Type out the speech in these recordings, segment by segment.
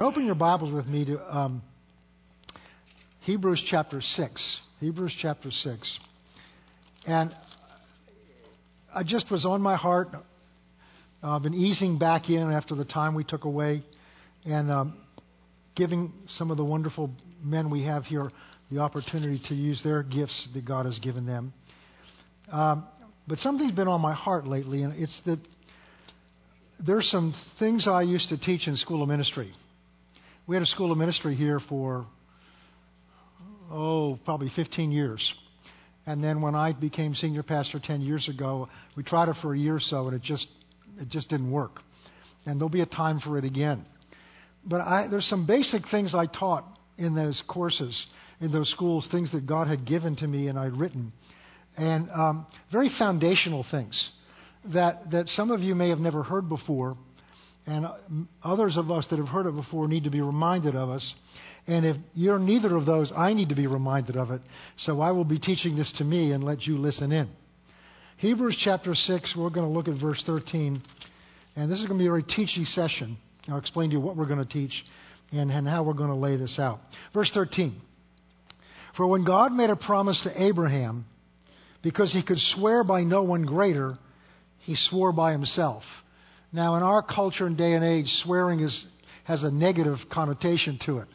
Open your Bibles with me to um, Hebrews chapter 6. Hebrews chapter 6. And I just was on my heart. I've uh, been easing back in after the time we took away and um, giving some of the wonderful men we have here the opportunity to use their gifts that God has given them. Um, but something's been on my heart lately, and it's that there's some things I used to teach in school of ministry we had a school of ministry here for, oh, probably 15 years. And then when I became senior pastor 10 years ago, we tried it for a year or so, and it just, it just didn't work. And there'll be a time for it again. But I, there's some basic things I taught in those courses, in those schools, things that God had given to me and I'd written. And um, very foundational things that, that some of you may have never heard before and uh, others of us that have heard it before need to be reminded of us. And if you're neither of those, I need to be reminded of it. So I will be teaching this to me and let you listen in. Hebrews chapter 6, we're going to look at verse 13. And this is going to be a very teachy session. I'll explain to you what we're going to teach and, and how we're going to lay this out. Verse 13. For when God made a promise to Abraham, because he could swear by no one greater, he swore by himself now, in our culture and day and age, swearing is, has a negative connotation to it.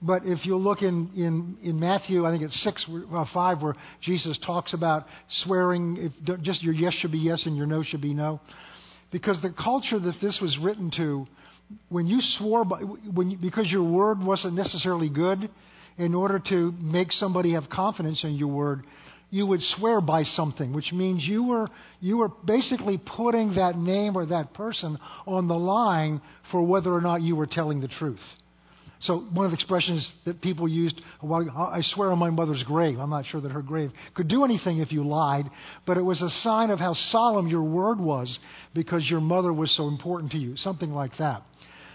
But if you look in, in, in Matthew, I think it's 6, uh, 5, where Jesus talks about swearing, if, just your yes should be yes and your no should be no. Because the culture that this was written to, when you swore, by, when you, because your word wasn't necessarily good, in order to make somebody have confidence in your word, you would swear by something, which means you were, you were basically putting that name or that person on the line for whether or not you were telling the truth. So one of the expressions that people used, well, I swear on my mother's grave. I'm not sure that her grave could do anything if you lied, but it was a sign of how solemn your word was because your mother was so important to you, something like that.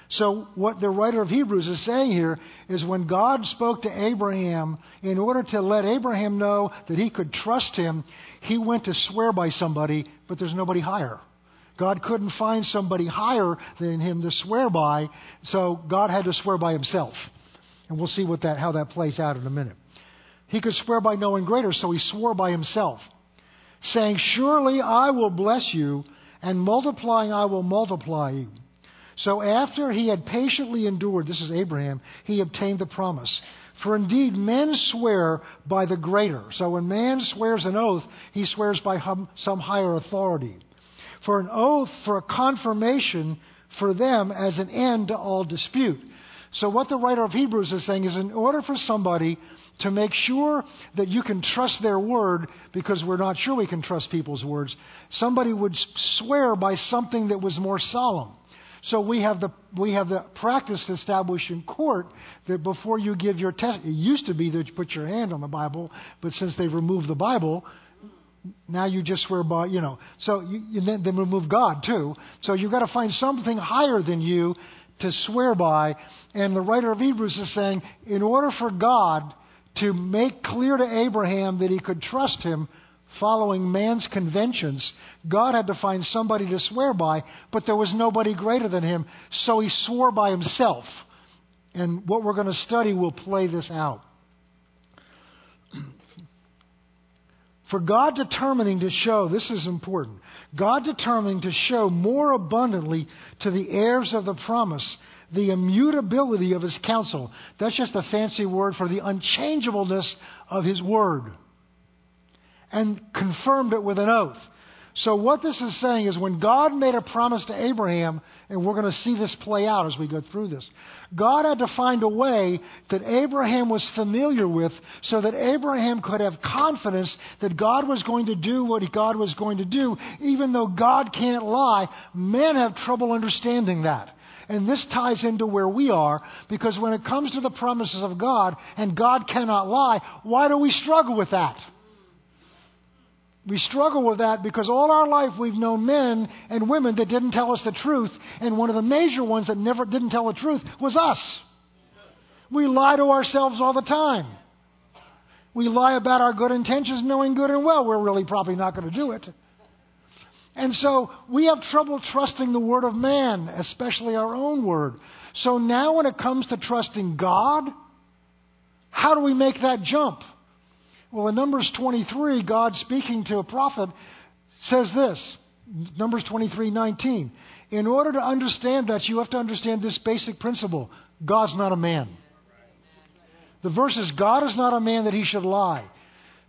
So, what the writer of Hebrews is saying here is when God spoke to Abraham, in order to let Abraham know that he could trust him, he went to swear by somebody, but there's nobody higher. God couldn't find somebody higher than him to swear by, so God had to swear by himself. And we'll see what that, how that plays out in a minute. He could swear by no one greater, so he swore by himself, saying, Surely I will bless you, and multiplying I will multiply you. So after he had patiently endured, this is Abraham, he obtained the promise. For indeed, men swear by the greater. So when man swears an oath, he swears by some higher authority. For an oath, for a confirmation for them as an end to all dispute. So what the writer of Hebrews is saying is in order for somebody to make sure that you can trust their word, because we're not sure we can trust people's words, somebody would swear by something that was more solemn. So we have the we have the practice established in court that before you give your test, it used to be that you put your hand on the Bible, but since they've removed the Bible, now you just swear by you know. So you, you then, then remove God too. So you've got to find something higher than you to swear by. And the writer of Hebrews is saying, in order for God to make clear to Abraham that he could trust him, following man's conventions, God had to find somebody to swear by, but there was nobody greater than him, so he swore by himself. And what we're going to study will play this out. For God determining to show, this is important, God determining to show more abundantly to the heirs of the promise the immutability of his counsel. That's just a fancy word for the unchangeableness of his word and confirmed it with an oath. So, what this is saying is when God made a promise to Abraham, and we're going to see this play out as we go through this, God had to find a way that Abraham was familiar with so that Abraham could have confidence that God was going to do what God was going to do, even though God can't lie. Men have trouble understanding that. And this ties into where we are because when it comes to the promises of God and God cannot lie, why do we struggle with that? We struggle with that because all our life we've known men and women that didn't tell us the truth, and one of the major ones that never didn't tell the truth was us. We lie to ourselves all the time. We lie about our good intentions, knowing good and well we're really probably not going to do it. And so we have trouble trusting the word of man, especially our own word. So now when it comes to trusting God, how do we make that jump? Well, in Numbers 23, God speaking to a prophet says this. Numbers 23:19. In order to understand that, you have to understand this basic principle. God's not a man. The verse is God is not a man that he should lie.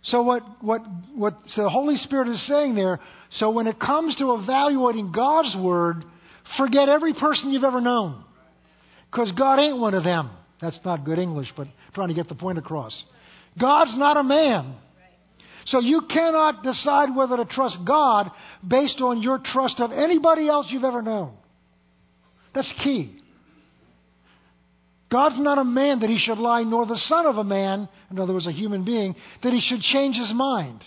So what, what, what the Holy Spirit is saying there, so when it comes to evaluating God's word, forget every person you've ever known. Because God ain't one of them. That's not good English, but trying to get the point across. God's not a man. So you cannot decide whether to trust God based on your trust of anybody else you've ever known. That's key. God's not a man that he should lie, nor the son of a man, in other words, a human being, that he should change his mind.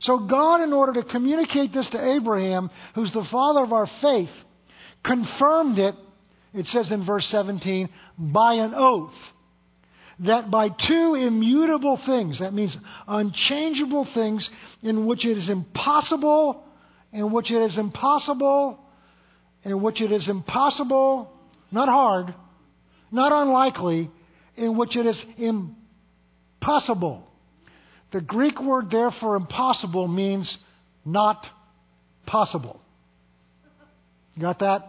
So God, in order to communicate this to Abraham, who's the father of our faith, confirmed it, it says in verse 17, by an oath. That by two immutable things, that means unchangeable things in which it is impossible, in which it is impossible, in which it is impossible, not hard, not unlikely, in which it is impossible. The Greek word there for impossible means not possible. You got that?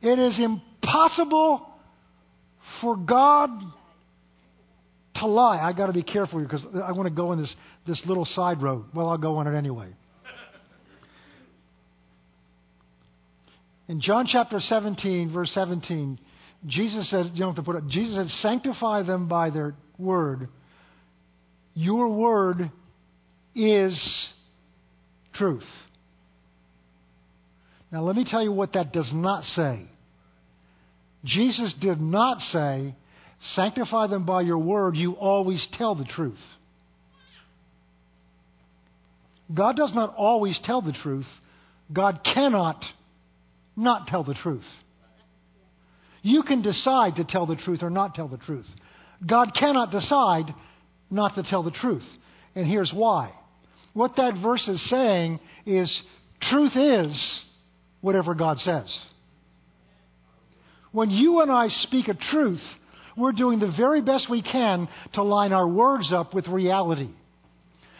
It is impossible for God lie. I got to be careful here because I want to go on this, this little side road. Well, I'll go on it anyway. In John chapter 17, verse 17, Jesus says, you don't have to put it, Jesus said, sanctify them by their word. Your word is truth. Now, let me tell you what that does not say. Jesus did not say, sanctify them by your word, you always tell the truth. God does not always tell the truth. God cannot not tell the truth. You can decide to tell the truth or not tell the truth. God cannot decide not to tell the truth. And here's why. What that verse is saying is truth is whatever God says. When you and I speak a truth, we're doing the very best we can to line our words up with reality.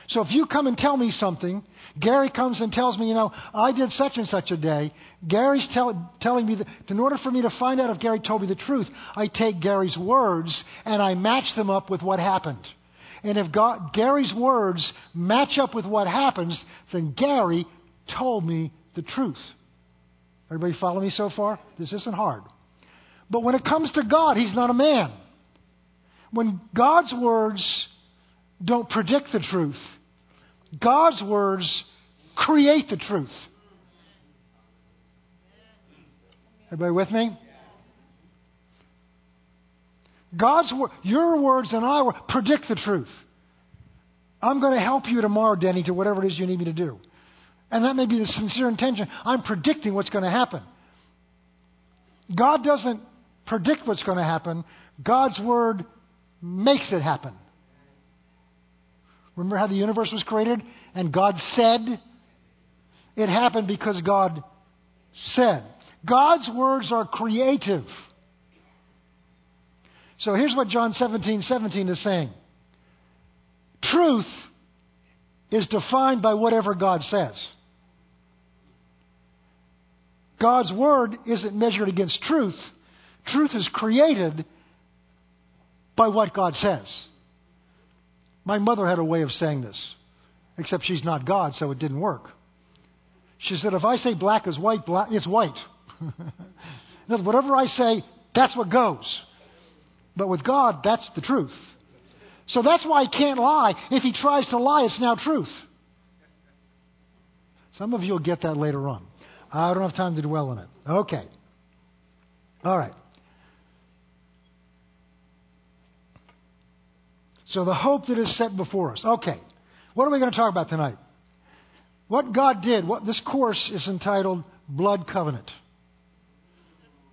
So if you come and tell me something, Gary comes and tells me, you know, I did such and such a day. Gary's tell, telling me that in order for me to find out if Gary told me the truth, I take Gary's words and I match them up with what happened. And if God, Gary's words match up with what happens, then Gary told me the truth. Everybody follow me so far? This isn't hard. But when it comes to God, He's not a man. When God's words don't predict the truth, God's words create the truth. Everybody with me? God's word, your words and I word predict the truth. I'm going to help you tomorrow, Denny, to whatever it is you need me to do. And that may be the sincere intention. I'm predicting what's going to happen. God doesn't predict what's going to happen. God's word makes it happen. Remember how the universe was created? And God said? It happened because God said. God's words are creative. So here's what John 17 17 is saying Truth is defined by whatever God says. God's word isn't measured against truth. Truth is created by what God says. My mother had a way of saying this, except she's not God, so it didn't work. She said, if I say black is white, black, it's white. whatever I say, that's what goes. But with God, that's the truth. So that's why he can't lie. If he tries to lie, it's now truth. Some of you will get that later on. I don't have time to dwell on it. Okay. All right. So the hope that is set before us. Okay. What are we going to talk about tonight? What God did, what this course is entitled Blood Covenant.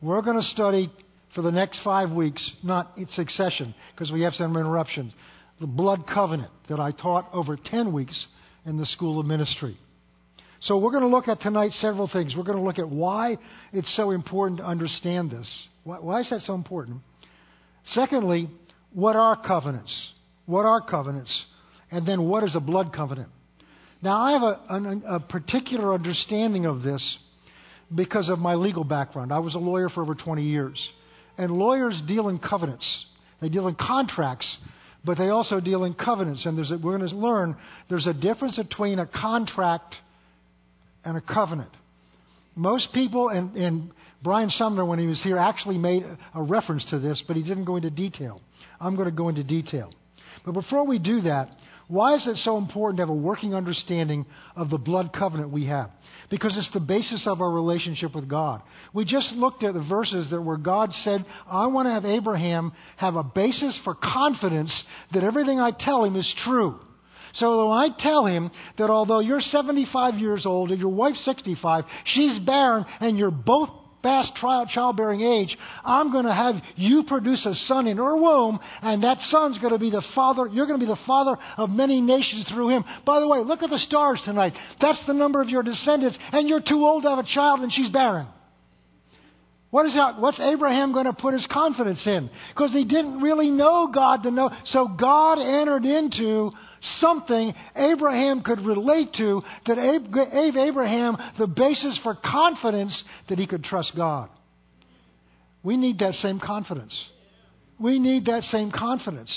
We're going to study for the next five weeks, not in succession, because we have some interruptions, the blood covenant that I taught over 10 weeks in the School of Ministry. So we're going to look at tonight several things. We're going to look at why it's so important to understand this. Why, why is that so important? Secondly, what are covenants? What are covenants? And then what is a blood covenant? Now, I have a, a, a particular understanding of this because of my legal background. I was a lawyer for over 20 years. And lawyers deal in covenants, they deal in contracts, but they also deal in covenants. And a, we're going to learn there's a difference between a contract and a covenant. Most people, and, and Brian Sumner, when he was here, actually made a reference to this, but he didn't go into detail. I'm going to go into detail. But before we do that, why is it so important to have a working understanding of the blood covenant we have? Because it's the basis of our relationship with God. We just looked at the verses that where God said, I want to have Abraham have a basis for confidence that everything I tell him is true. So I tell him that although you're 75 years old and your wife's 65, she's barren and you're both past childbearing age, I'm going to have you produce a son in her womb, and that son's going to be the father, you're going to be the father of many nations through him. By the way, look at the stars tonight. That's the number of your descendants, and you're too old to have a child, and she's barren. What is that? What's Abraham going to put his confidence in? Because he didn't really know God to know. So God entered into something Abraham could relate to that gave Abraham the basis for confidence that he could trust God. We need that same confidence. We need that same confidence.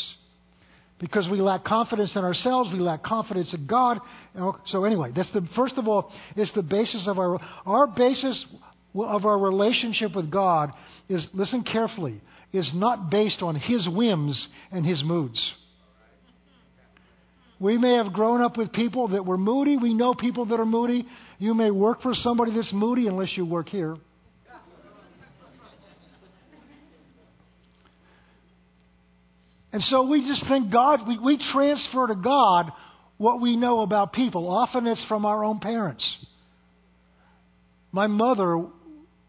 Because we lack confidence in ourselves, we lack confidence in God. So anyway, that's the first of all, it's the basis of our our basis of our relationship with God is listen carefully, is not based on his whims and his moods. We may have grown up with people that were moody. We know people that are moody. You may work for somebody that's moody unless you work here. And so we just think God, we, we transfer to God what we know about people. Often it's from our own parents. My mother,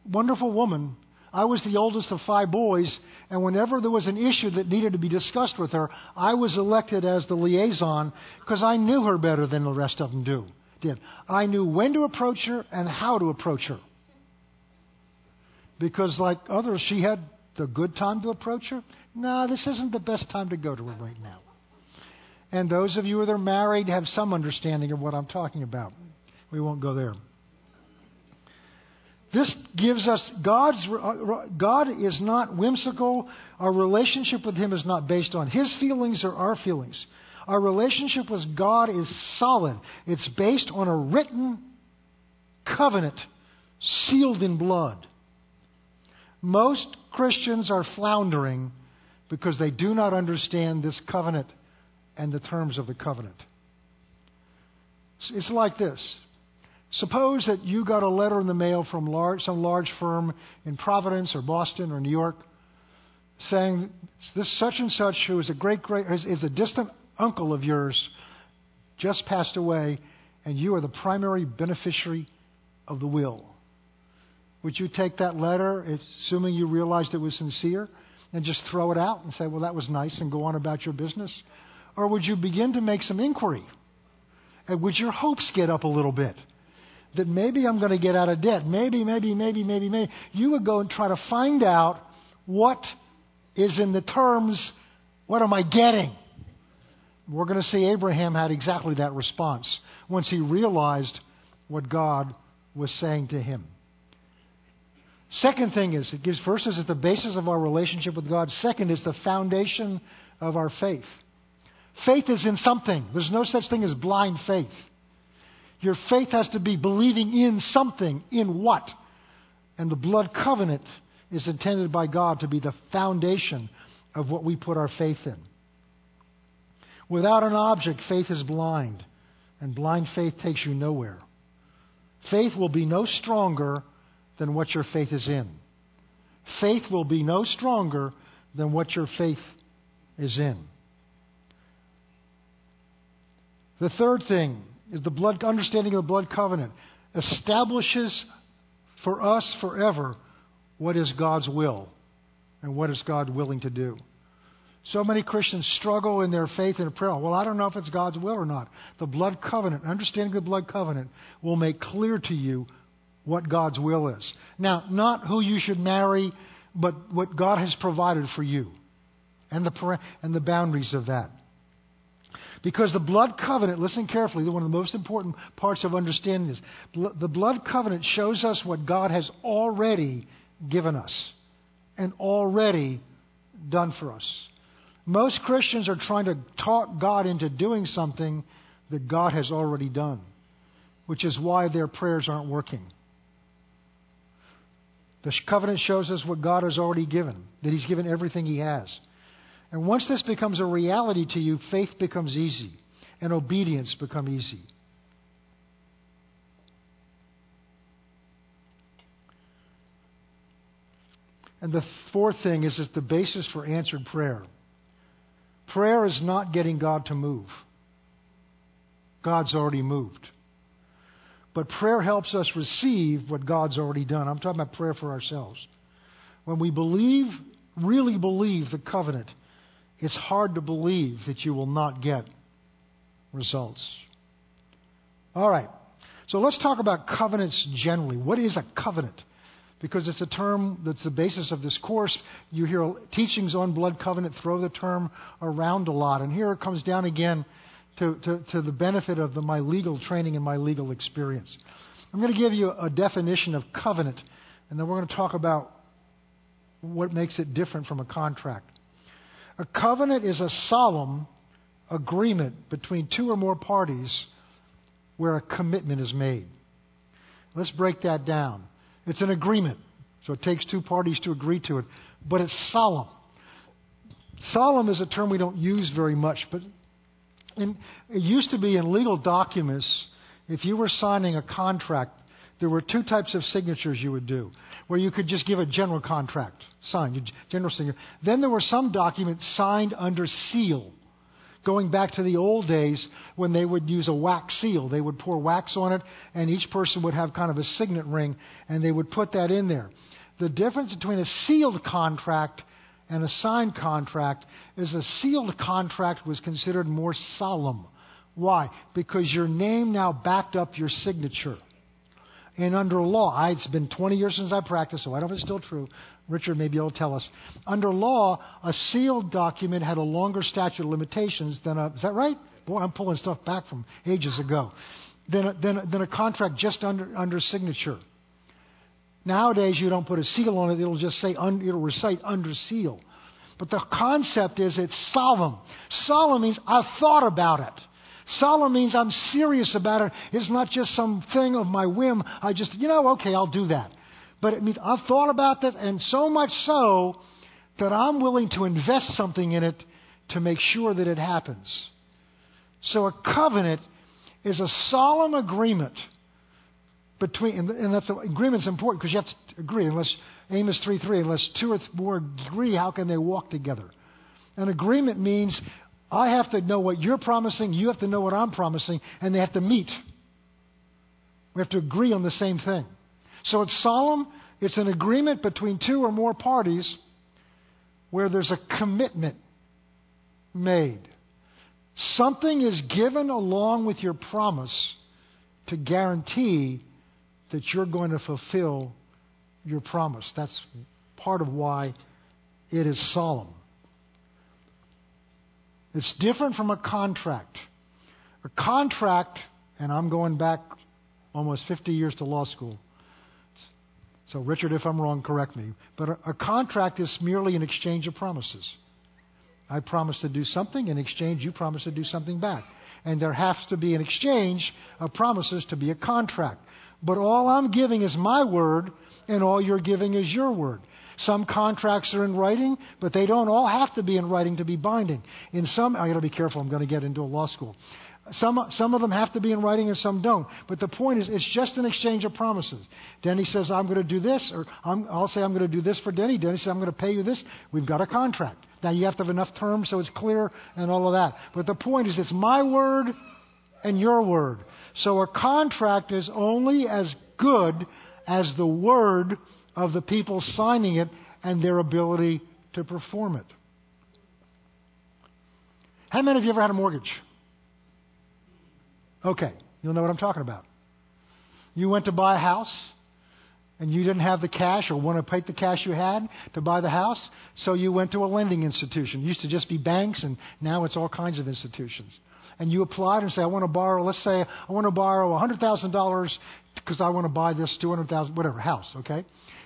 wonderful woman, I was the oldest of five boys, and whenever there was an issue that needed to be discussed with her, I was elected as the liaison because I knew her better than the rest of them do. Did I knew when to approach her and how to approach her. Because like others, she had the good time to approach her. No, this isn't the best time to go to her right now. And those of you that are married have some understanding of what I'm talking about. We won't go there. This gives us God's uh, uh, God is not whimsical. Our relationship with him is not based on his feelings or our feelings. Our relationship with God is solid. It's based on a written covenant sealed in blood. Most Christians are floundering because they do not understand this covenant and the terms of the covenant. It's like this Suppose that you got a letter in the mail from large, some large firm in Providence or Boston or New York saying this such and such, who is a great, great, is, is a distant uncle of yours, just passed away, and you are the primary beneficiary of the will. Would you take that letter, assuming you realized it was sincere, and just throw it out and say, well, that was nice, and go on about your business? Or would you begin to make some inquiry? And would your hopes get up a little bit? That maybe I'm going to get out of debt. Maybe, maybe, maybe, maybe, maybe. You would go and try to find out what is in the terms, what am I getting? We're going to see Abraham had exactly that response once he realized what God was saying to him. Second thing is, it gives first is the basis of our relationship with God. Second is the foundation of our faith. Faith is in something. There's no such thing as blind faith. Your faith has to be believing in something. In what? And the blood covenant is intended by God to be the foundation of what we put our faith in. Without an object, faith is blind, and blind faith takes you nowhere. Faith will be no stronger than what your faith is in. Faith will be no stronger than what your faith is in. The third thing is the blood understanding of the blood covenant establishes for us forever what is God's will and what is God willing to do. So many Christians struggle in their faith and prayer. Well, I don't know if it's God's will or not. The blood covenant, understanding the blood covenant, will make clear to you what God's will is. Now, not who you should marry, but what God has provided for you and the, and the boundaries of that. Because the blood covenant, listen carefully, one of the most important parts of understanding this. The blood covenant shows us what God has already given us and already done for us. Most Christians are trying to talk God into doing something that God has already done, which is why their prayers aren't working. The covenant shows us what God has already given, that He's given everything He has. And once this becomes a reality to you, faith becomes easy and obedience become easy. And the fourth thing is that the basis for answered prayer. Prayer is not getting God to move. God's already moved. But prayer helps us receive what God's already done. I'm talking about prayer for ourselves. When we believe, really believe the covenant, it's hard to believe that you will not get results. All right. So let's talk about covenants generally. What is a covenant? Because it's a term that's the basis of this course. You hear teachings on blood covenant throw the term around a lot. And here it comes down again to, to, to the benefit of the, my legal training and my legal experience. I'm going to give you a definition of covenant, and then we're going to talk about what makes it different from a contract. A covenant is a solemn agreement between two or more parties where a commitment is made. Let's break that down. It's an agreement, so it takes two parties to agree to it, but it's solemn. Solemn is a term we don't use very much, but in, it used to be in legal documents, if you were signing a contract, there were two types of signatures you would do, where you could just give a general contract, sign, general signature. Then there were some documents signed under seal, going back to the old days when they would use a wax seal. They would pour wax on it, and each person would have kind of a signet ring, and they would put that in there. The difference between a sealed contract and a signed contract is a sealed contract was considered more solemn. Why? Because your name now backed up your signature. And under law, it's been 20 years since I practiced, so I don't know if it's still true. Richard maybe you'll tell us. Under law, a sealed document had a longer statute of limitations than a. Is that right? Boy, I'm pulling stuff back from ages ago. Than a, than a, than a contract just under under signature. Nowadays, you don't put a seal on it; it'll just say un, it'll recite under seal. But the concept is it's solemn. Solemn means I've thought about it. Solemn means I'm serious about it. It's not just some thing of my whim. I just, you know, okay, I'll do that. But it means I've thought about that, and so much so that I'm willing to invest something in it to make sure that it happens. So a covenant is a solemn agreement between, and that's agreement's important because you have to agree. Unless Amos three three, unless two or more agree, how can they walk together? An agreement means I have to know what you're promising, you have to know what I'm promising, and they have to meet. We have to agree on the same thing. So it's solemn, it's an agreement between two or more parties where there's a commitment made. Something is given along with your promise to guarantee that you're going to fulfill your promise. That's part of why it is solemn. It's different from a contract. A contract, and I'm going back almost 50 years to law school. So, Richard, if I'm wrong, correct me. But a, a contract is merely an exchange of promises. I promise to do something, in exchange, you promise to do something back. And there has to be an exchange of promises to be a contract. But all I'm giving is my word, and all you're giving is your word. Some contracts are in writing, but they don't all have to be in writing to be binding. In some, I got to be careful. I'm going to get into a law school. Some, some of them have to be in writing and some don't. But the point is, it's just an exchange of promises. Denny says, I'm going to do this, or i will say, I'm going to do this for Denny. Denny says, I'm going to pay you this. We've got a contract. Now, you have to have enough terms so it's clear and all of that. But the point is, it's my word and your word. So a contract is only as good as the word of the people signing it and their ability to perform it. How many of you ever had a mortgage? Okay, you'll know what I'm talking about. You went to buy a house and you didn't have the cash or want to pay the cash you had to buy the house, so you went to a lending institution. It used to just be banks, and now it's all kinds of institutions. And you applied and say, I want to borrow, let's say, I want to borrow $100,000 because I want to buy this 200000 whatever, house, okay?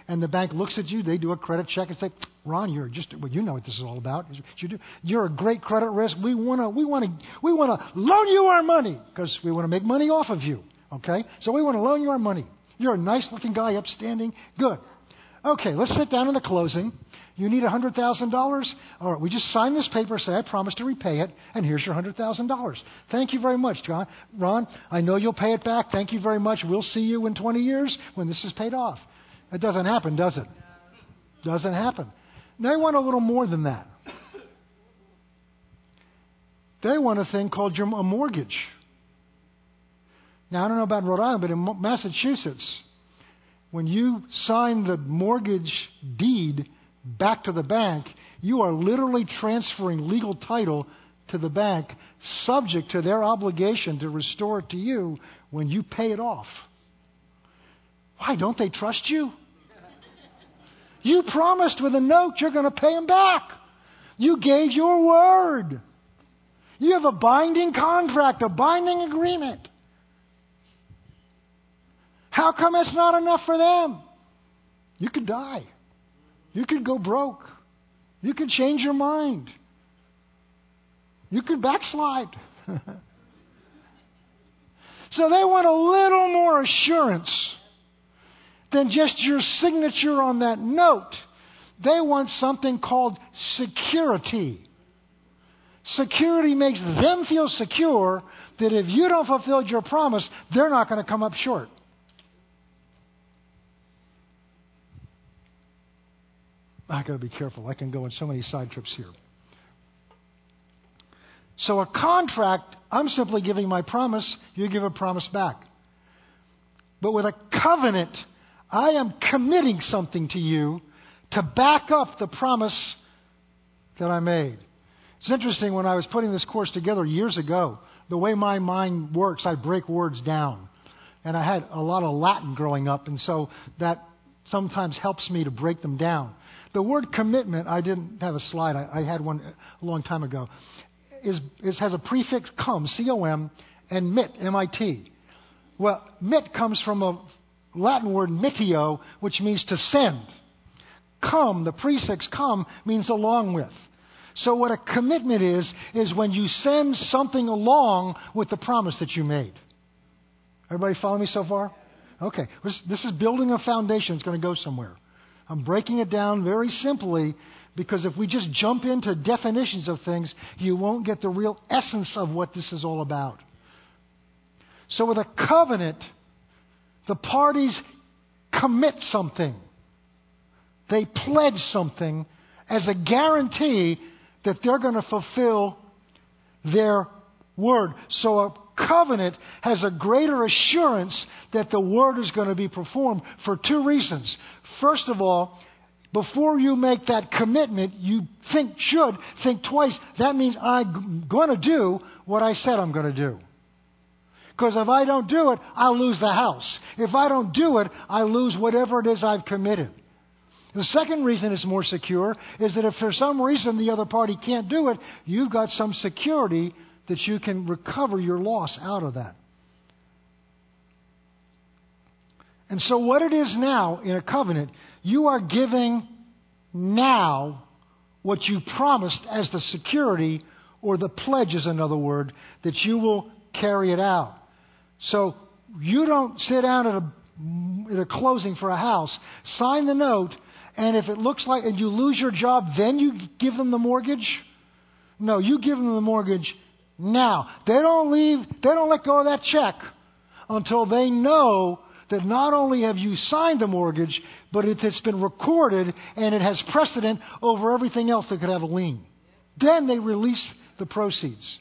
And the bank looks at you, they do a credit check and say, Ron, you're just, well, you know what this is all about. You're a great credit risk. We want to, we want to, we want to loan you our money because we want to make money off of you, okay? So we want to loan you our money. You're a nice looking guy, upstanding. Good. Okay, let's sit down in the closing. You need $100,000? All right, we just sign this paper, say, I promise to repay it, and here's your $100,000. Thank you very much, John. Ron, I know you'll pay it back. Thank you very much. We'll see you in 20 years when this is paid off. It doesn't happen, does it? Doesn't happen. They want a little more than that. They want a thing called a mortgage. Now, I don't know about Rhode Island, but in Massachusetts, when you sign the mortgage deed back to the bank, you are literally transferring legal title to the bank, subject to their obligation to restore it to you when you pay it off. Why don't they trust you? You promised with a note you're going to pay them back. You gave your word. You have a binding contract, a binding agreement. How come it's not enough for them? You could die. You could go broke. You could change your mind. You could backslide. so they want a little more assurance than just your signature on that note. They want something called security. Security makes them feel secure that if you don't fulfill your promise, they're not going to come up short. I got to be careful. I can go on so many side trips here. So, a contract, I'm simply giving my promise, you give a promise back. But with a covenant, I am committing something to you to back up the promise that I made. It's interesting when I was putting this course together years ago, the way my mind works, I break words down. And I had a lot of Latin growing up, and so that sometimes helps me to break them down. The word commitment, I didn't have a slide, I, I had one a long time ago, is, is, has a prefix com, C O M, and mit, M I T. Well, mit comes from a Latin word mitio, which means to send. Come, the prefix come, means along with. So, what a commitment is, is when you send something along with the promise that you made. Everybody follow me so far? Okay. This is building a foundation. It's going to go somewhere. I'm breaking it down very simply because if we just jump into definitions of things, you won't get the real essence of what this is all about. So, with a covenant, the parties commit something, they pledge something as a guarantee that they're going to fulfill their word. So, a covenant has a greater assurance that the word is going to be performed for two reasons. First of all, before you make that commitment, you think, should think twice. That means I'm going to do what I said I'm going to do. Because if I don't do it, I'll lose the house. If I don't do it, I lose whatever it is I've committed. The second reason it's more secure is that if for some reason the other party can't do it, you've got some security that you can recover your loss out of that. And so, what it is now in a covenant, you are giving now what you promised as the security, or the pledge is another word, that you will carry it out. So, you don't sit down at a, at a closing for a house, sign the note, and if it looks like, and you lose your job, then you give them the mortgage? No, you give them the mortgage now. They don't leave, they don't let go of that check until they know that not only have you signed the mortgage, but it's been recorded and it has precedent over everything else that could have a lien. Then they release the proceeds.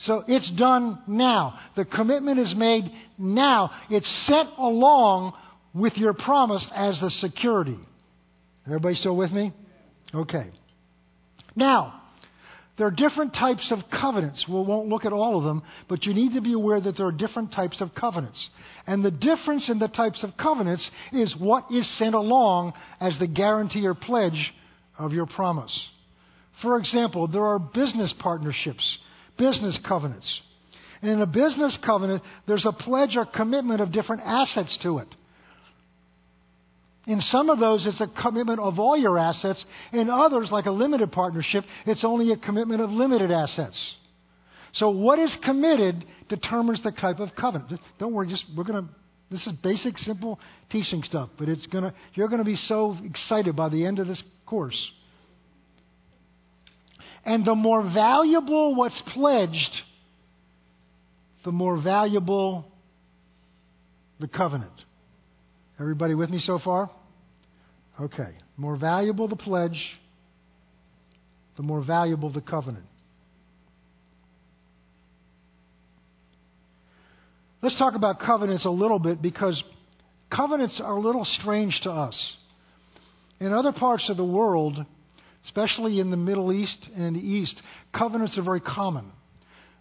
So it's done now. The commitment is made now. It's sent along with your promise as the security. Everybody still with me? Okay. Now, There are different types of covenants. We won't look at all of them, but you need to be aware that there are different types of covenants. And the difference in the types of covenants is what is sent along as the guarantee or pledge of your promise. For example, there are business partnerships, business covenants. And in a business covenant, there's a pledge or commitment of different assets to it. In some of those, it's a commitment of all your assets. In others, like a limited partnership, it's only a commitment of limited assets. So, what is committed determines the type of covenant. Don't worry, just we're to. This is basic, simple teaching stuff, but it's gonna. You're to be so excited by the end of this course. And the more valuable what's pledged, the more valuable the covenant. Everybody with me so far? Okay. More valuable the pledge, the more valuable the covenant. Let's talk about covenants a little bit because covenants are a little strange to us. In other parts of the world, especially in the Middle East and in the East, covenants are very common.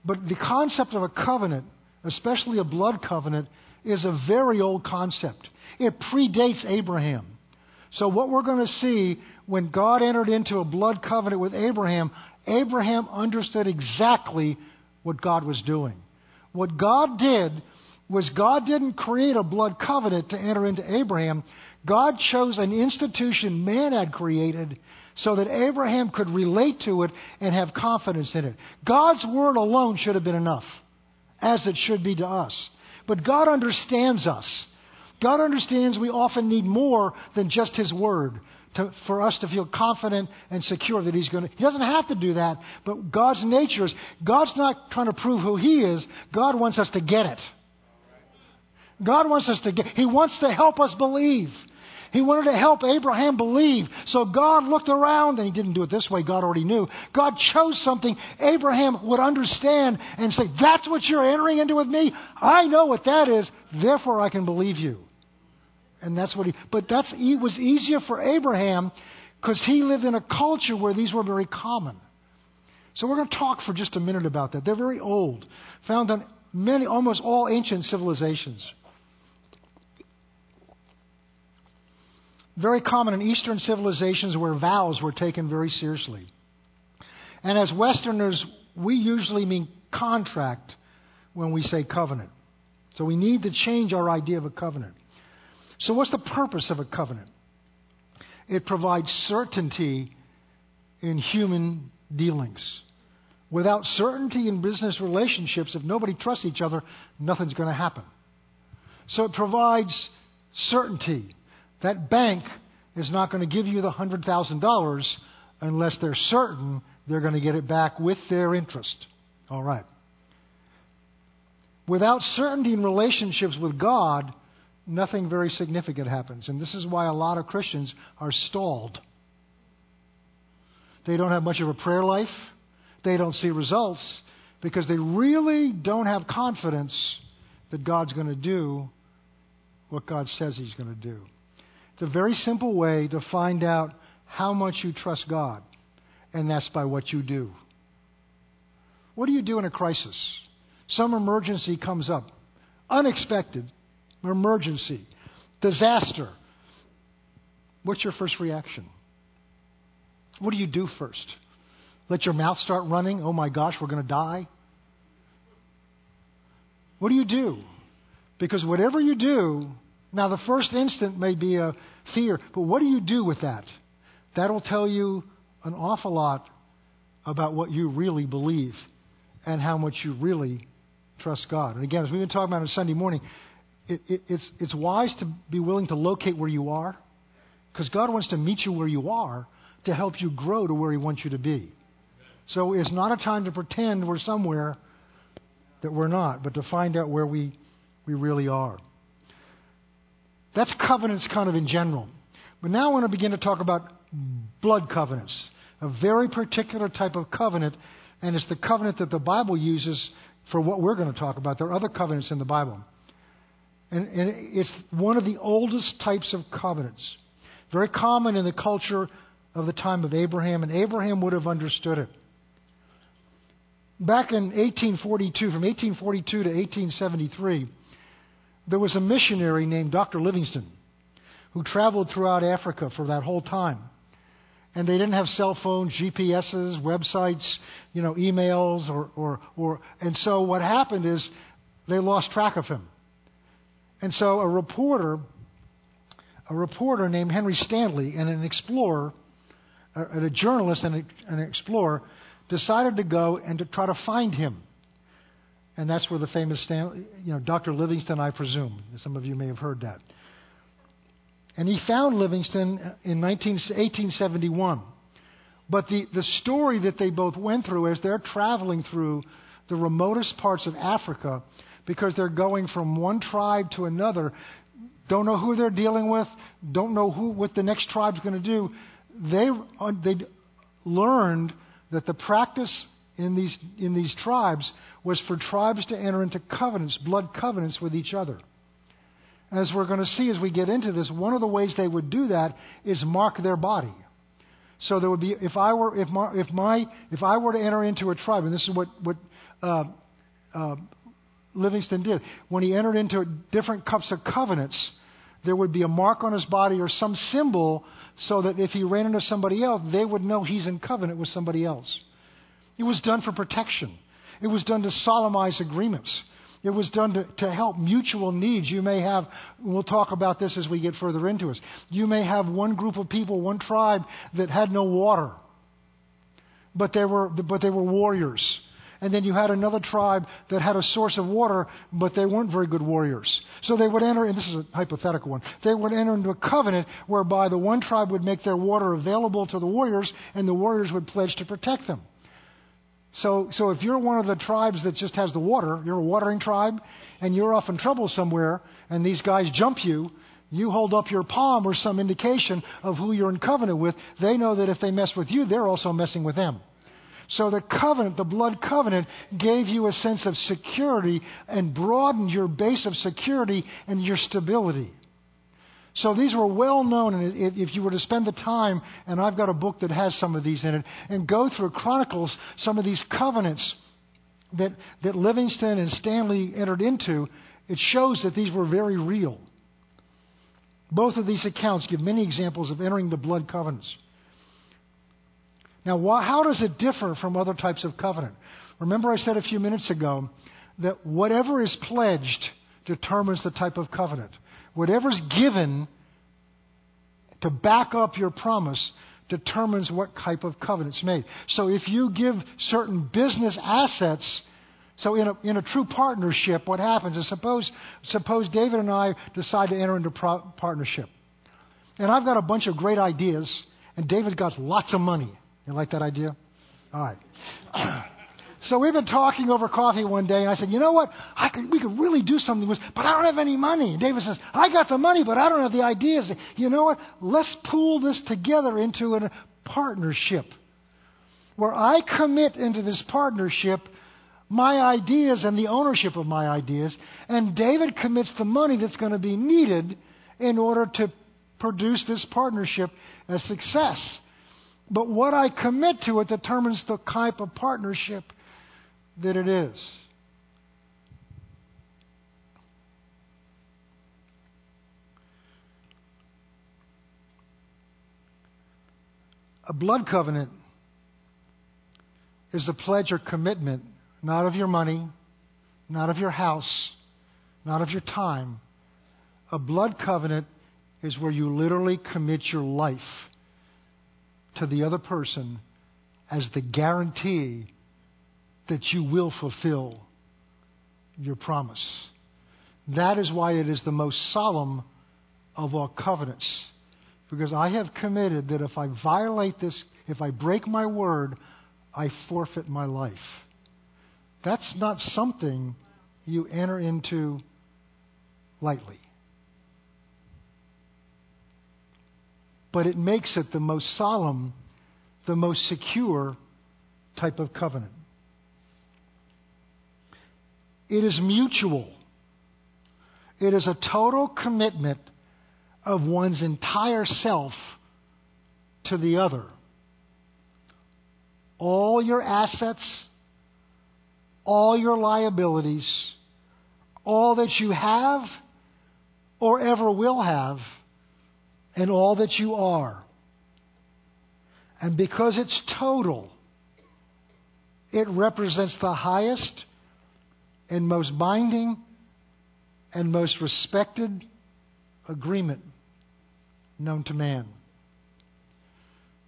But the concept of a covenant, especially a blood covenant, is a very old concept. It predates Abraham. So, what we're going to see when God entered into a blood covenant with Abraham, Abraham understood exactly what God was doing. What God did was God didn't create a blood covenant to enter into Abraham. God chose an institution man had created so that Abraham could relate to it and have confidence in it. God's word alone should have been enough, as it should be to us. But God understands us. God understands we often need more than just His Word to, for us to feel confident and secure that He's going to. He doesn't have to do that, but God's nature is God's not trying to prove who He is. God wants us to get it. God wants us to get. He wants to help us believe. He wanted to help Abraham believe. So God looked around, and He didn't do it this way, God already knew. God chose something Abraham would understand and say, That's what you're entering into with me? I know what that is, therefore I can believe you. And that's what he, but that's, it was easier for Abraham because he lived in a culture where these were very common. So we're going to talk for just a minute about that. They're very old, found on many, almost all ancient civilizations. Very common in Eastern civilizations where vows were taken very seriously. And as Westerners, we usually mean contract when we say covenant. So we need to change our idea of a covenant. So, what's the purpose of a covenant? It provides certainty in human dealings. Without certainty in business relationships, if nobody trusts each other, nothing's going to happen. So it provides certainty. That bank is not going to give you the $100,000 unless they're certain they're going to get it back with their interest. All right. Without certainty in relationships with God, nothing very significant happens. And this is why a lot of Christians are stalled. They don't have much of a prayer life, they don't see results because they really don't have confidence that God's going to do what God says He's going to do. It's a very simple way to find out how much you trust God, and that's by what you do. What do you do in a crisis? Some emergency comes up, unexpected emergency, disaster, what's your first reaction? What do you do first? Let your mouth start running? Oh my gosh, we're going to die? What do you do? Because whatever you do, now the first instant may be a fear, but what do you do with that? That'll tell you an awful lot about what you really believe and how much you really trust God. And again, as we've been talking about on Sunday morning, it, it, it's, it's wise to be willing to locate where you are because God wants to meet you where you are to help you grow to where He wants you to be. So it's not a time to pretend we're somewhere that we're not, but to find out where we, we really are. That's covenants kind of in general. But now I want to begin to talk about blood covenants, a very particular type of covenant, and it's the covenant that the Bible uses for what we're going to talk about. There are other covenants in the Bible. And, and it's one of the oldest types of covenants. Very common in the culture of the time of Abraham, and Abraham would have understood it. back in 1842, from 1842 to 1873, there was a missionary named Dr. Livingstone who traveled throughout Africa for that whole time. And they didn't have cell phones, GPSs, websites, you know, emails, or, or, or and so what happened is they lost track of him. And so a reporter, a reporter named Henry Stanley and an explorer, uh, and a journalist and an explorer, decided to go and to try to find him. And that's where the famous you know, Dr. Livingstone, I presume. Some of you may have heard that. And he found Livingstone in 19, 1871. But the, the story that they both went through as they're traveling through the remotest parts of Africa, because they're going from one tribe to another, don't know who they're dealing with, don't know who, what the next tribe's going to do, they, uh, they learned that the practice in these, in these tribes was for tribes to enter into covenants, blood covenants with each other. As we're going to see as we get into this, one of the ways they would do that is mark their body. So there would be, if I were, if my, if my, if I were to enter into a tribe, and this is what what uh, uh, Livingstone did when he entered into different cups of covenants, there would be a mark on his body or some symbol, so that if he ran into somebody else, they would know he's in covenant with somebody else. It was done for protection. It was done to solemnize agreements. It was done to, to help mutual needs. You may have, we'll talk about this as we get further into it. You may have one group of people, one tribe that had no water, but they were, but they were warriors. And then you had another tribe that had a source of water, but they weren't very good warriors. So they would enter, and this is a hypothetical one, they would enter into a covenant whereby the one tribe would make their water available to the warriors, and the warriors would pledge to protect them. So, so if you're one of the tribes that just has the water, you're a watering tribe, and you're off in trouble somewhere, and these guys jump you, you hold up your palm or some indication of who you're in covenant with. They know that if they mess with you, they're also messing with them. So the covenant, the blood covenant, gave you a sense of security and broadened your base of security and your stability. So these were well known, and if you were to spend the time, and I've got a book that has some of these in it, and go through Chronicles some of these covenants that, that Livingstone and Stanley entered into, it shows that these were very real. Both of these accounts give many examples of entering the blood covenants. Now, why, how does it differ from other types of covenant? Remember, I said a few minutes ago that whatever is pledged determines the type of covenant. Whatever's given to back up your promise determines what type of covenant's made. So if you give certain business assets, so in a, in a true partnership, what happens is suppose, suppose David and I decide to enter into pro- partnership. And I've got a bunch of great ideas, and David's got lots of money. You like that idea? All right. So we've been talking over coffee one day, and I said, you know what? I could, we could really do something with, this, but I don't have any money. And David says, I got the money, but I don't have the ideas. You know what? Let's pool this together into a partnership where I commit into this partnership my ideas and the ownership of my ideas, and David commits the money that's going to be needed in order to produce this partnership a success. But what I commit to it determines the type of partnership that it is. A blood covenant is a pledge or commitment, not of your money, not of your house, not of your time. A blood covenant is where you literally commit your life to the other person as the guarantee that you will fulfill your promise. That is why it is the most solemn of all covenants. Because I have committed that if I violate this, if I break my word, I forfeit my life. That's not something you enter into lightly. But it makes it the most solemn, the most secure type of covenant. It is mutual. It is a total commitment of one's entire self to the other. All your assets, all your liabilities, all that you have or ever will have, and all that you are. And because it's total, it represents the highest and most binding and most respected agreement known to man.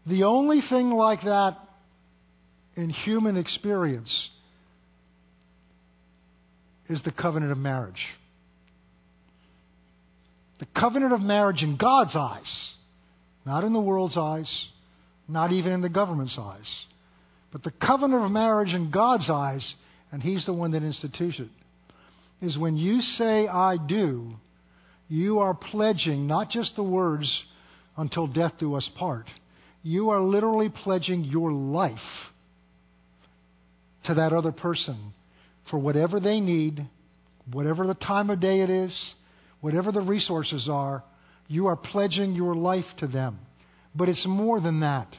The only thing like that in human experience is the covenant of marriage. The covenant of marriage in God's eyes, not in the world's eyes, not even in the government's eyes, but the covenant of marriage in God's eyes, and He's the one that institutes it, is when you say, I do, you are pledging not just the words, until death do us part. You are literally pledging your life to that other person for whatever they need, whatever the time of day it is, whatever the resources are. You are pledging your life to them. But it's more than that.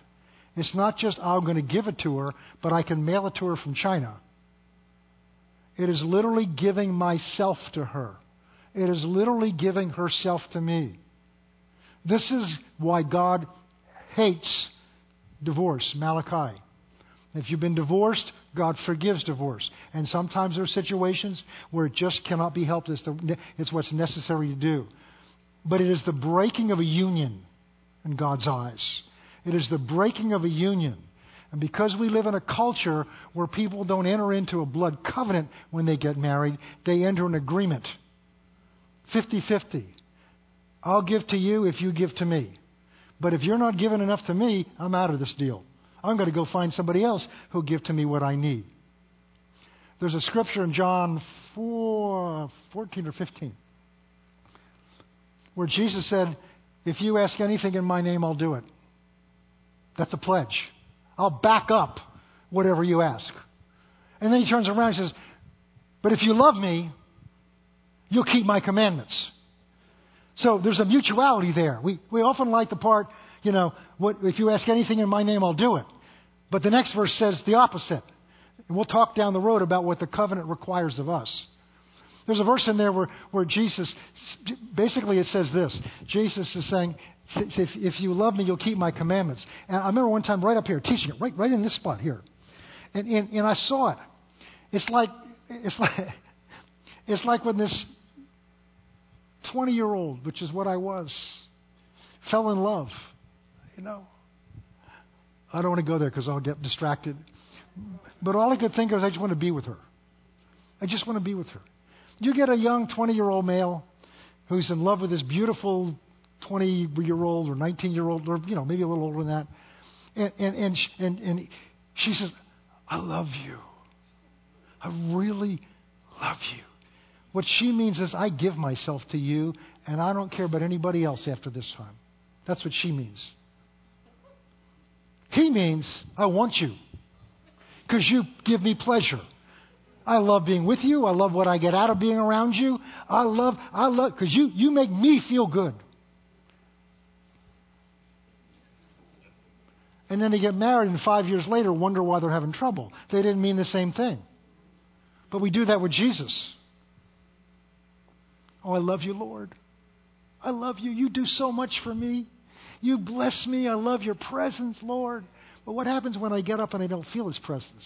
It's not just, I'm going to give it to her, but I can mail it to her from China. It is literally giving myself to her. It is literally giving herself to me. This is why God hates divorce, Malachi. If you've been divorced, God forgives divorce. And sometimes there are situations where it just cannot be helped. It's, the, it's what's necessary to do. But it is the breaking of a union in God's eyes. It is the breaking of a union. And because we live in a culture where people don't enter into a blood covenant when they get married, they enter an agreement 50 50. I'll give to you if you give to me. But if you're not giving enough to me, I'm out of this deal. I'm going to go find somebody else who'll give to me what I need. There's a scripture in John 4, 14 or 15 where Jesus said, If you ask anything in my name, I'll do it. That's a pledge. I'll back up whatever you ask. And then he turns around and says, But if you love me, you'll keep my commandments. So there's a mutuality there. We, we often like the part, you know, what, if you ask anything in my name, I'll do it. But the next verse says the opposite. And we'll talk down the road about what the covenant requires of us. There's a verse in there where, where Jesus, basically it says this Jesus is saying, if, if you love me, you'll keep my commandments. And I remember one time right up here teaching it, right, right in this spot here. And, and, and I saw it. It's like, it's like, it's like when this 20 year old, which is what I was, fell in love. You know, I don't want to go there because I'll get distracted. But all I could think of is I just want to be with her. I just want to be with her. You get a young 20 year old male who's in love with this beautiful 20 year old or 19 year old, or you know, maybe a little older than that. And, and, and, and, and she says, I love you. I really love you. What she means is, I give myself to you, and I don't care about anybody else after this time. That's what she means. He means, I want you because you give me pleasure. I love being with you. I love what I get out of being around you. I love, I love, because you, you make me feel good. And then they get married, and five years later wonder why they're having trouble. They didn't mean the same thing. But we do that with Jesus. Oh, I love you, Lord. I love you. You do so much for me. You bless me. I love your presence, Lord. But what happens when I get up and I don't feel his presence?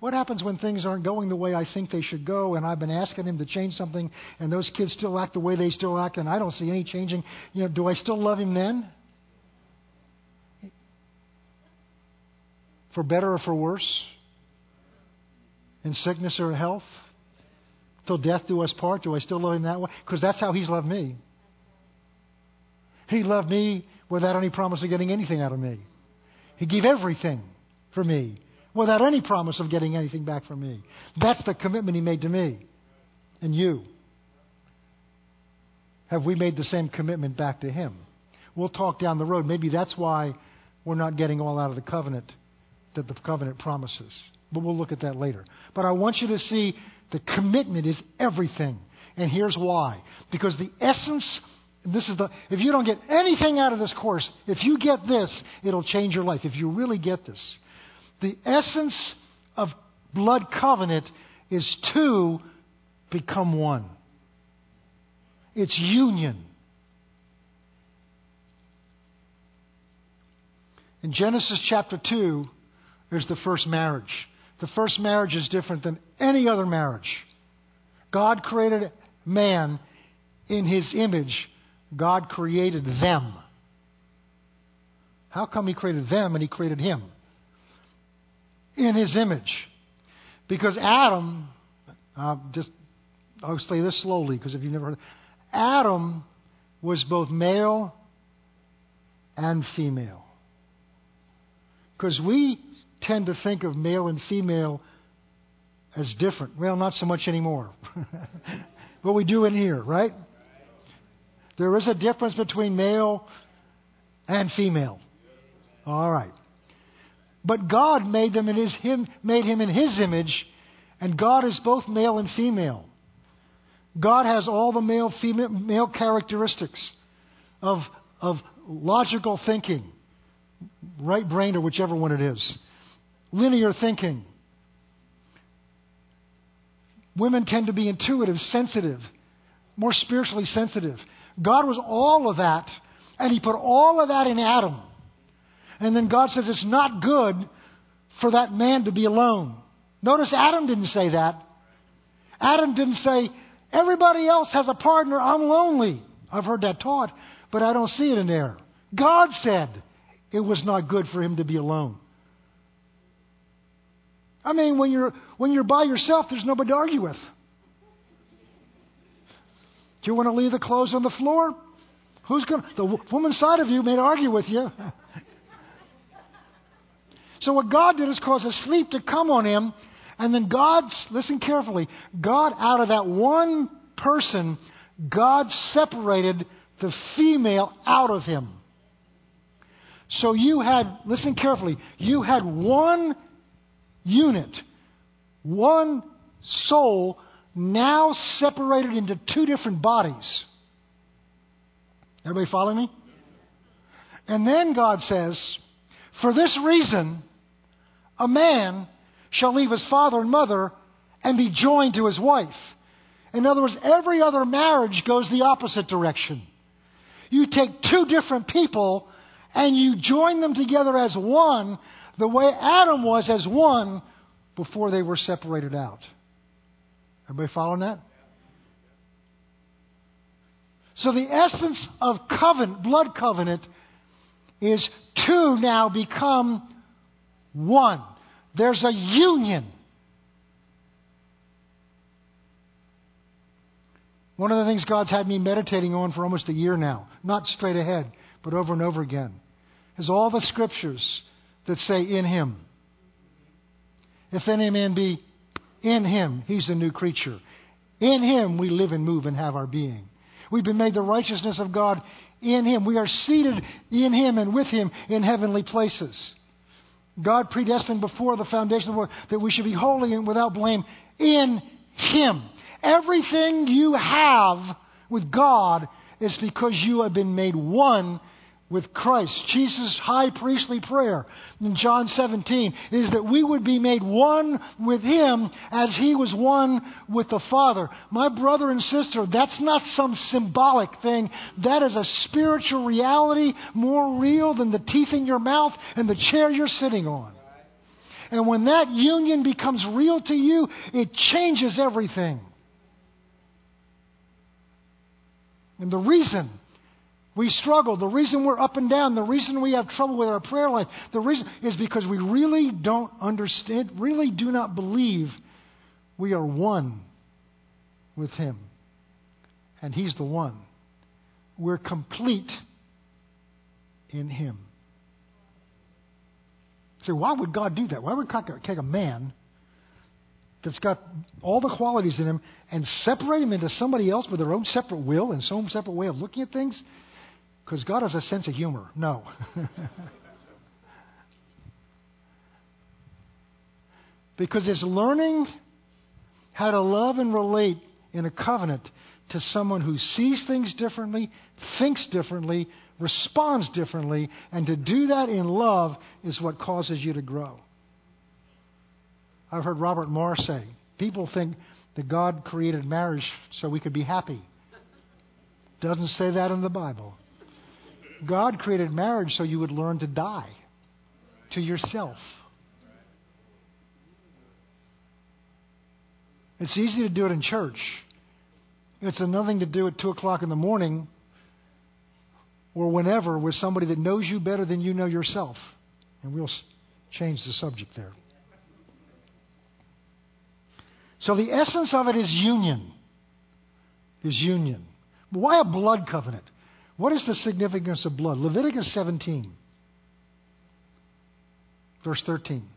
What happens when things aren't going the way I think they should go and I've been asking him to change something and those kids still act the way they still act and I don't see any changing? You know, do I still love him then? For better or for worse? In sickness or in health? Till death do us part, do I still love him that way? Because that's how he's loved me. He loved me without any promise of getting anything out of me. He gave everything for me without any promise of getting anything back from me. That's the commitment He made to me and you. Have we made the same commitment back to Him? We'll talk down the road. Maybe that's why we're not getting all out of the covenant that the covenant promises. But we'll look at that later. But I want you to see the commitment is everything. And here's why. Because the essence this is the, if you don't get anything out of this course, if you get this, it'll change your life. If you really get this. The essence of blood covenant is to become one. It's union. In Genesis chapter 2, there's the first marriage. The first marriage is different than any other marriage. God created man in his image. God created them. How come he created them and he created him? In his image. Because Adam, uh, just I'll say this slowly because if you've never heard, Adam was both male and female. Because we tend to think of male and female as different. Well, not so much anymore. but we do in here, right? There is a difference between male and female. All right. But God made them in his him made him in his image, and God is both male and female. God has all the male female male characteristics of of logical thinking, right brain or whichever one it is. Linear thinking. Women tend to be intuitive, sensitive, more spiritually sensitive. God was all of that, and He put all of that in Adam. And then God says it's not good for that man to be alone. Notice Adam didn't say that. Adam didn't say, everybody else has a partner, I'm lonely. I've heard that taught, but I don't see it in there. God said, it was not good for him to be alone. I mean, when you're, when you're by yourself, there's nobody to argue with. Do you want to leave the clothes on the floor? Who's going to, the woman side of you may argue with you. so what God did is cause a sleep to come on him, and then God, listen carefully, God out of that one person, God separated the female out of him. So you had, listen carefully, you had one unit, one soul, now separated into two different bodies. Everybody follow me? And then God says, For this reason, a man shall leave his father and mother and be joined to his wife. In other words, every other marriage goes the opposite direction. You take two different people and you join them together as one, the way Adam was as one before they were separated out. Everybody following that? So the essence of covenant, blood covenant, is two now become one. There's a union. One of the things God's had me meditating on for almost a year now, not straight ahead, but over and over again, is all the scriptures that say in Him. If any man be in Him, he's a new creature. In Him we live and move and have our being. We've been made the righteousness of God in Him. We are seated in Him and with Him in heavenly places. God predestined before the foundation of the world that we should be holy and without blame in Him. Everything you have with God is because you have been made one with Christ. Jesus' high priestly prayer in John 17 is that we would be made one with Him as He was one with the Father. My brother and sister, that's not some symbolic thing. That is a spiritual reality more real than the teeth in your mouth and the chair you're sitting on. And when that union becomes real to you, it changes everything. And the reason we struggle, the reason we're up and down, the reason we have trouble with our prayer life, the reason is because we really don't understand, really do not believe we are one with Him. And He's the one. We're complete in Him. So, why would God do that? Why would God take a man that's got all the qualities in him and separate him into somebody else with their own separate will and some separate way of looking at things? Because God has a sense of humor. No. because it's learning how to love and relate in a covenant to someone who sees things differently, thinks differently, responds differently, and to do that in love is what causes you to grow. I've heard Robert Morris say, people think that God created marriage so we could be happy. Doesn't say that in the Bible. God created marriage so you would learn to die to yourself. It's easy to do it in church. It's another thing to do at 2 o'clock in the morning or whenever with somebody that knows you better than you know yourself. And we'll change the subject there. So the essence of it is union. Is union. Why a blood covenant? What is the significance of blood? Leviticus 17, verse 13.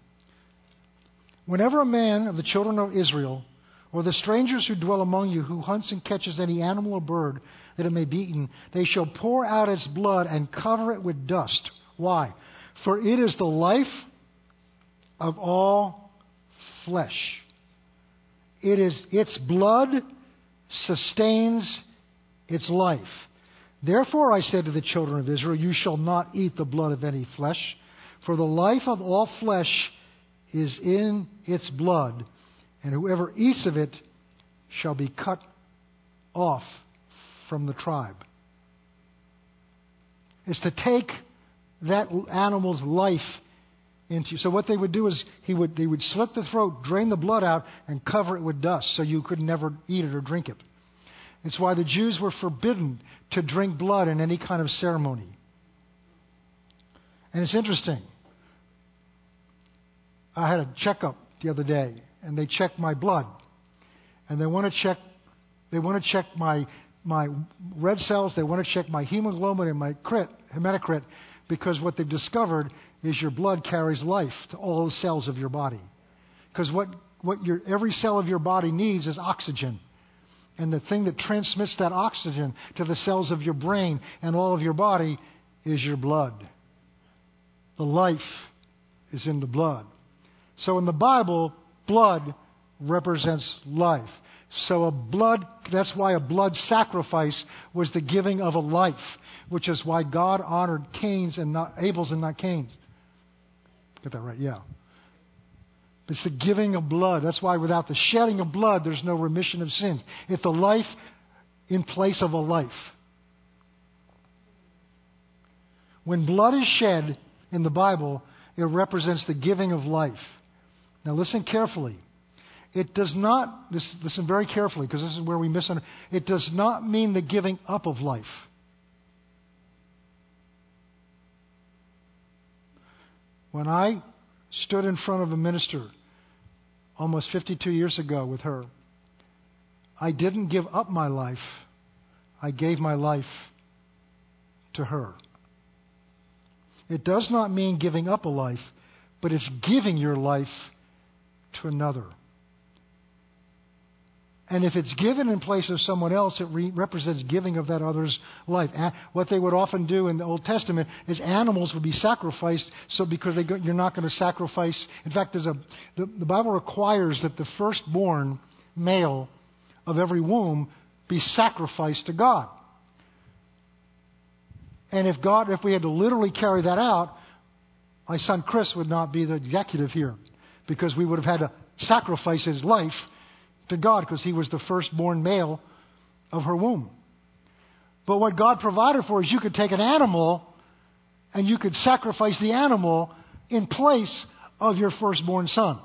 Whenever a man of the children of Israel or the strangers who dwell among you, who hunts and catches any animal or bird that it may be eaten, they shall pour out its blood and cover it with dust. Why? For it is the life of all flesh. It is its blood sustains its life. Therefore I said to the children of Israel, You shall not eat the blood of any flesh, for the life of all flesh is in its blood, and whoever eats of it shall be cut off from the tribe. Is to take that animal's life into you. So what they would do is he would they would slit the throat, drain the blood out, and cover it with dust so you could never eat it or drink it. It's why the Jews were forbidden to drink blood in any kind of ceremony. And it's interesting. I had a checkup the other day, and they checked my blood. And they want to check they want to check my my red cells, they want to check my hemoglobin and my crit, hematocrit, because what they've discovered is your blood carries life to all the cells of your body. Because what, what your, every cell of your body needs is oxygen. And the thing that transmits that oxygen to the cells of your brain and all of your body is your blood. The life is in the blood. So in the Bible, blood represents life. So a blood, that's why a blood sacrifice was the giving of a life, which is why God honored Cain's and not Abel's and not Cain's. Get that right? Yeah. It's the giving of blood. That's why without the shedding of blood, there's no remission of sins. It's the life in place of a life. When blood is shed in the Bible, it represents the giving of life. Now listen carefully. It does not, listen very carefully because this is where we misunderstand. It does not mean the giving up of life. When I stood in front of a minister almost 52 years ago with her, I didn't give up my life, I gave my life to her. It does not mean giving up a life, but it's giving your life to another. And if it's given in place of someone else, it re- represents giving of that other's life. A- what they would often do in the Old Testament is animals would be sacrificed, so because go, you're not going to sacrifice. In fact, there's a, the, the Bible requires that the firstborn male of every womb be sacrificed to God. And if God, if we had to literally carry that out, my son Chris would not be the executive here because we would have had to sacrifice his life to God because he was the firstborn male of her womb. But what God provided for is you could take an animal and you could sacrifice the animal in place of your firstborn son.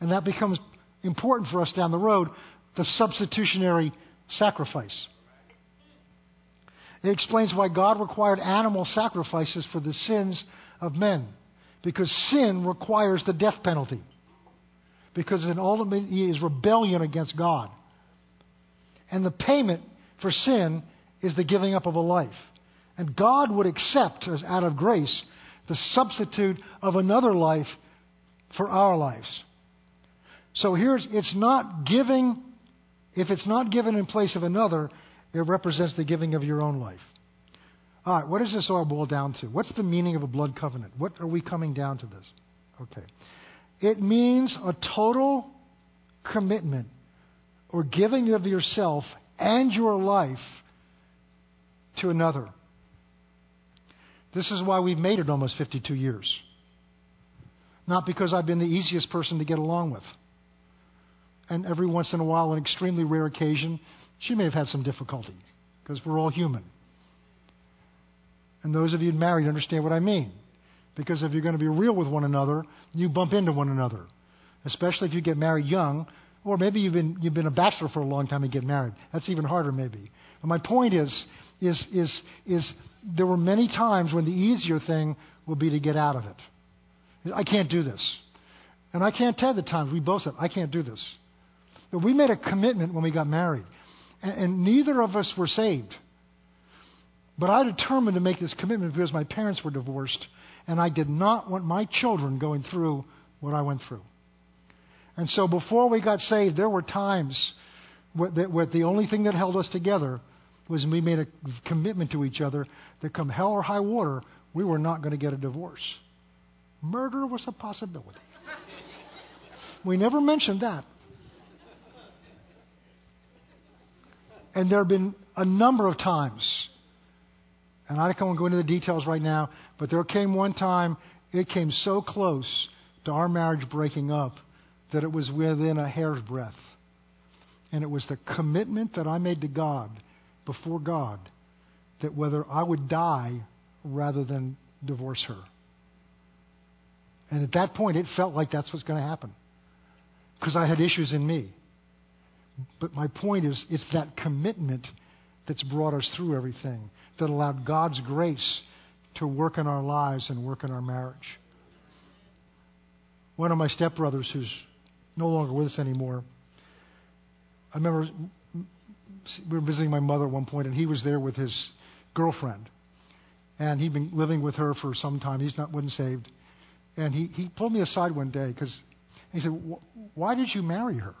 And that becomes important for us down the road the substitutionary sacrifice. It explains why God required animal sacrifices for the sins of men. Because sin requires the death penalty because it ultimately is rebellion against God. And the payment for sin is the giving up of a life. And God would accept, as out of grace, the substitute of another life for our lives. So here's it's not giving, if it's not given in place of another, it represents the giving of your own life. All right, what does this all boil down to? What's the meaning of a blood covenant? What are we coming down to this? Okay. It means a total commitment or giving of yourself and your life to another. This is why we've made it almost 52 years. not because I've been the easiest person to get along with. And every once in a while, on an extremely rare occasion, she may have had some difficulty because we're all human. And those of you married understand what I mean. Because if you're going to be real with one another, you bump into one another. Especially if you get married young, or maybe you've been, you've been a bachelor for a long time and get married. That's even harder, maybe. But my point is, is, is, is there were many times when the easier thing will be to get out of it. I can't do this. And I can't tell the times we both said, I can't do this. But we made a commitment when we got married. And, and neither of us were saved. But I determined to make this commitment because my parents were divorced, and I did not want my children going through what I went through. And so before we got saved, there were times where, the only thing that held us together was we made a commitment to each other that come hell or high water, we were not going to get a divorce. Murder was a possibility. we never mentioned that. And there have been a number of times, and I don't want to go into the details right now, but there came one time, it came so close to our marriage breaking up that it was within a hair's breadth. And it was the commitment that I made to God, before God, that whether I would die rather than divorce her. And at that point, it felt like that's what's going to happen because I had issues in me. But my point is, it's that commitment that's brought us through everything, that allowed God's grace to work in our lives and work in our marriage. One of my stepbrothers, who's no longer with us anymore, I remember we were visiting my mother at one point, and he was there with his girlfriend. And he'd been living with her for some time. He's not wasn't saved. And he, he pulled me aside one day because he said, Why did you marry her?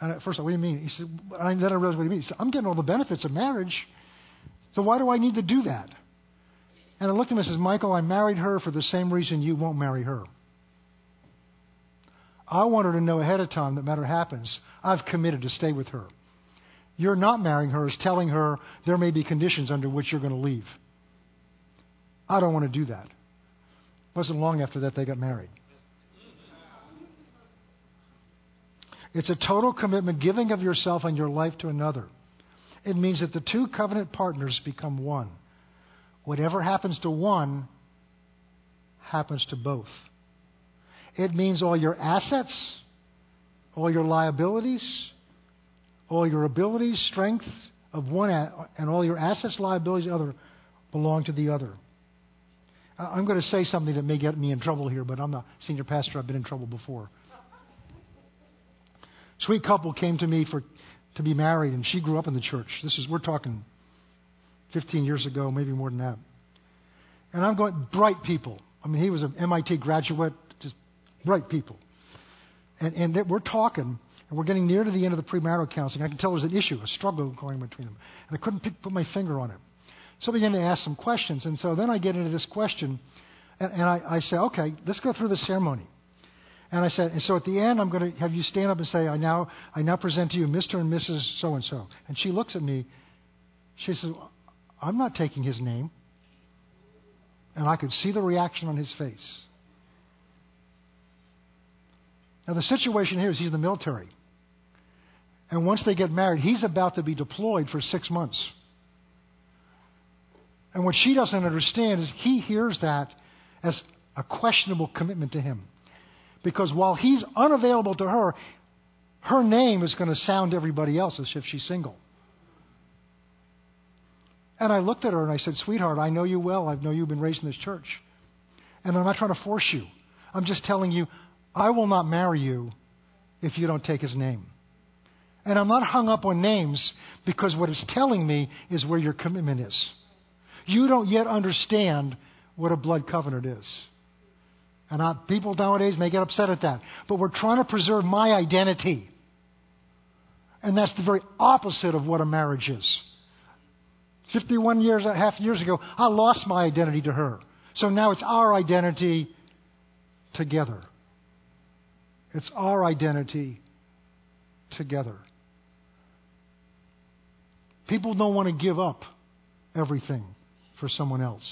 And at first, I what do you mean? He said, and then I realized what he means. He said, I'm getting all the benefits of marriage, so why do I need to do that? And I looked at him and says, Michael, I married her for the same reason you won't marry her. I want her to know ahead of time that matter happens, I've committed to stay with her. You're not marrying her is telling her there may be conditions under which you're going to leave. I don't want to do that. It wasn't long after that they got married. It's a total commitment, giving of yourself and your life to another. It means that the two covenant partners become one. Whatever happens to one happens to both. It means all your assets, all your liabilities, all your abilities, strength of one, and all your assets, liabilities, other belong to the other. I'm going to say something that may get me in trouble here, but I'm a senior pastor. I've been in trouble before. Sweet couple came to me for to be married, and she grew up in the church. This is we're talking 15 years ago, maybe more than that. And I'm going bright people. I mean, he was an MIT graduate, just bright people. And and we're talking, and we're getting near to the end of the premarital counseling. I can tell there's an issue, a struggle going between them, and I couldn't pick, put my finger on it. So I began to ask some questions, and so then I get into this question, and, and I, I say, okay, let's go through the ceremony. And I said, and so at the end, I'm going to have you stand up and say, I now, I now present to you Mr. and Mrs. So and so. And she looks at me. She says, I'm not taking his name. And I could see the reaction on his face. Now, the situation here is he's in the military. And once they get married, he's about to be deployed for six months. And what she doesn't understand is he hears that as a questionable commitment to him. Because while he's unavailable to her, her name is going to sound everybody else as if she's single. And I looked at her and I said, Sweetheart, I know you well. I know you've been raised in this church. And I'm not trying to force you. I'm just telling you, I will not marry you if you don't take his name. And I'm not hung up on names because what it's telling me is where your commitment is. You don't yet understand what a blood covenant is. And I, people nowadays may get upset at that. But we're trying to preserve my identity. And that's the very opposite of what a marriage is. 51 years, and a half years ago, I lost my identity to her. So now it's our identity together. It's our identity together. People don't want to give up everything for someone else.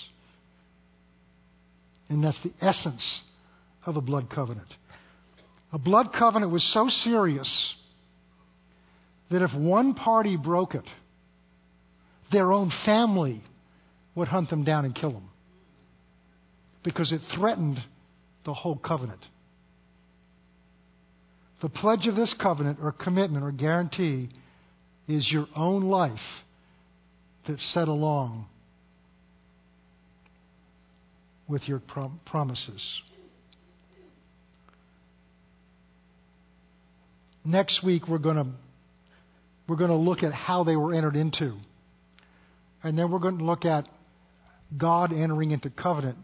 And that's the essence of a blood covenant. A blood covenant was so serious that if one party broke it, their own family would hunt them down and kill them because it threatened the whole covenant. The pledge of this covenant or commitment or guarantee is your own life that's set along with your prom- promises. Next week we're going to we're going to look at how they were entered into. And then we're going to look at God entering into covenant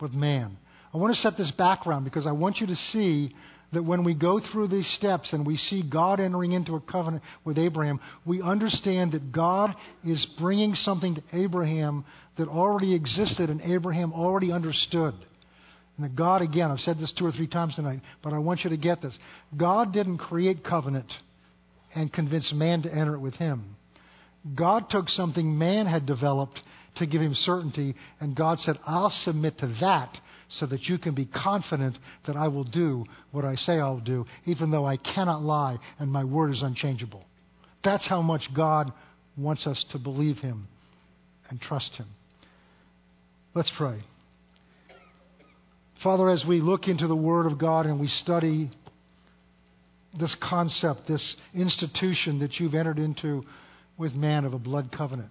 with man. I want to set this background because I want you to see that when we go through these steps and we see God entering into a covenant with Abraham, we understand that God is bringing something to Abraham that already existed and Abraham already understood. And that God, again, I've said this two or three times tonight, but I want you to get this. God didn't create covenant and convince man to enter it with him. God took something man had developed to give him certainty, and God said, I'll submit to that so that you can be confident that I will do what I say I'll do, even though I cannot lie and my word is unchangeable. That's how much God wants us to believe Him and trust Him. Let's pray. Father, as we look into the Word of God and we study this concept, this institution that you've entered into with man of a blood covenant,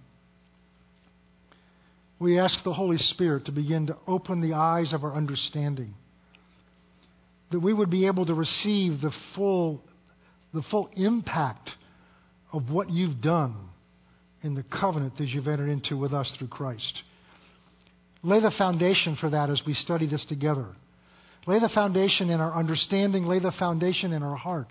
we ask the Holy Spirit to begin to open the eyes of our understanding, that we would be able to receive the full, the full impact of what you've done in the covenant that you've entered into with us through Christ. Lay the foundation for that as we study this together. Lay the foundation in our understanding, lay the foundation in our heart.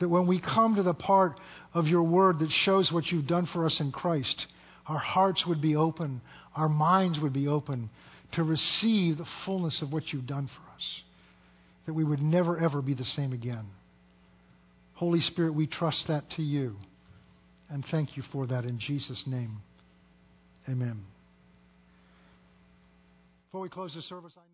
That when we come to the part of your word that shows what you've done for us in Christ, our hearts would be open, our minds would be open to receive the fullness of what you've done for us, that we would never, ever be the same again. Holy Spirit, we trust that to you. And thank you for that in Jesus' name. Amen. Before we close the service, I.